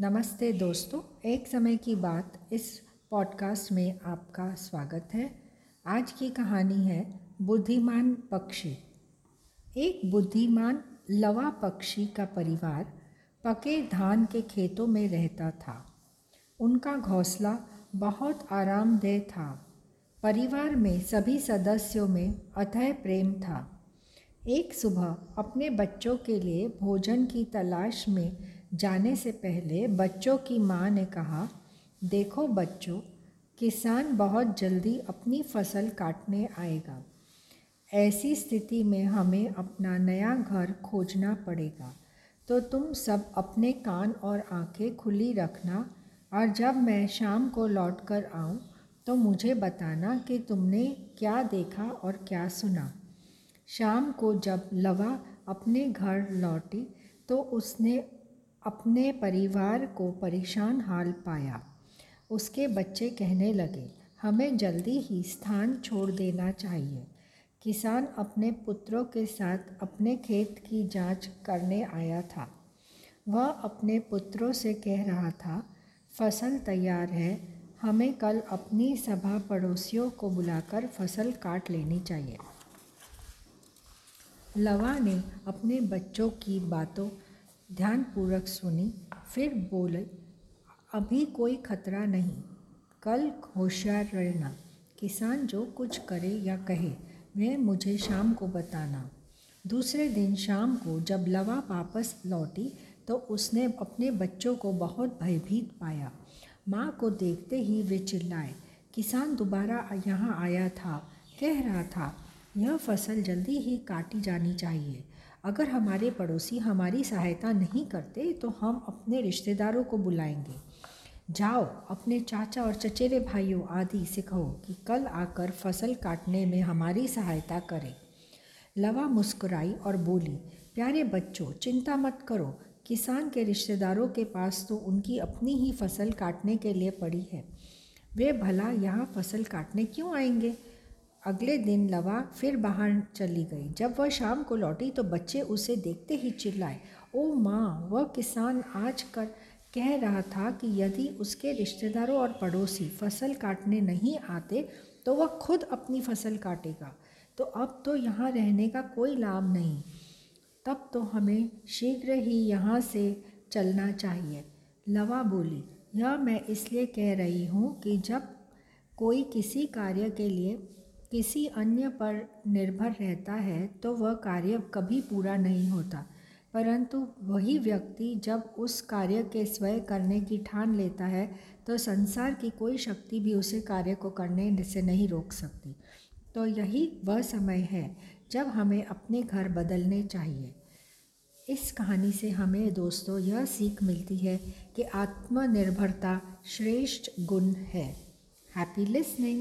नमस्ते दोस्तों, एक समय की बात इस पॉडकास्ट में आपका स्वागत है। आज की कहानी है बुद्धिमान पक्षी। एक बुद्धिमान लवा पक्षी का परिवार पके धान के खेतों में रहता था। उनका घोंसला बहुत आरामदेह था। परिवार में सभी सदस्यों में अथय प्रेम था। एक सुबह अपने बच्चों के लिए भोजन की तलाश में जाने से पहले बच्चों की माँ ने कहा, देखो बच्चों, किसान बहुत जल्दी अपनी फ़सल काटने आएगा। ऐसी स्थिति में हमें अपना नया घर खोजना पड़ेगा। तो तुम सब अपने कान और आँखें खुली रखना और जब मैं शाम को लौट कर आऊँ तो मुझे बताना कि तुमने क्या देखा और क्या सुना। शाम को जब लवा अपने घर लौटी तो उसने अपने परिवार को परेशान हाल पाया। उसके बच्चे कहने लगे, हमें जल्दी ही स्थान छोड़ देना चाहिए। किसान अपने पुत्रों के साथ अपने खेत की जाँच करने आया था। वह अपने पुत्रों से कह रहा था, फ़सल तैयार है, हमें कल अपनी सभा पड़ोसियों को बुलाकर फ़सल काट लेनी चाहिए लवा ने अपने बच्चों की बातों ध्यानपूर्वक सुनी, फिर बोले, अभी कोई खतरा नहीं। कल होशियार रहना। किसान जो कुछ करे या कहे, वह मुझे शाम को बताना। दूसरे दिन शाम को जब लवा वापस लौटी तो उसने अपने बच्चों को बहुत भयभीत पाया। माँ को देखते ही वे चिल्लाए, किसान दोबारा यहाँ आया था, कह रहा था, यह फ़सल जल्दी ही काटी जानी चाहिए। अगर हमारे पड़ोसी हमारी सहायता नहीं करते तो हम अपने रिश्तेदारों को बुलाएँगे। जाओ, अपने चाचा और चचेरे भाइयों आदि से कहो कि कल आकर फ़सल काटने में हमारी सहायता करें। लवा मुस्कुराई और बोली, प्यारे बच्चों, चिंता मत करो। किसान के रिश्तेदारों के पास तो उनकी अपनी ही फ़सल काटने के लिए पड़ी है। वे भला यहाँ फ़सल काटने क्यों आएँगे? अगले दिन लवा फिर बाहर चली गई। जब वह शाम को लौटी तो बच्चे उसे देखते ही चिल्लाए, ओ माँ, वह किसान आज कर कह रहा था कि यदि उसके रिश्तेदारों और पड़ोसी फ़सल काटने नहीं आते तो वह खुद अपनी फ़सल काटेगा। तो अब तो यहाँ रहने का कोई लाभ नहीं। तब तो हमें शीघ्र ही यहाँ से चलना चाहिए। लवा बोली, यह मैं इसलिए कह रही हूँ कि जब कोई किसी कार्य के लिए किसी अन्य पर निर्भर रहता है तो वह कार्य कभी पूरा नहीं होता। परंतु वही व्यक्ति जब उस कार्य के स्वयं करने की ठान लेता है तो संसार की कोई शक्ति भी उसे कार्य को करने से नहीं रोक सकती। तो यही वह समय है, जब हमें अपने घर बदलने चाहिए। इस कहानी से हमें दोस्तों यह सीख मिलती है कि आत्मनिर्भरता श्रेष्ठ गुण है। Happy listening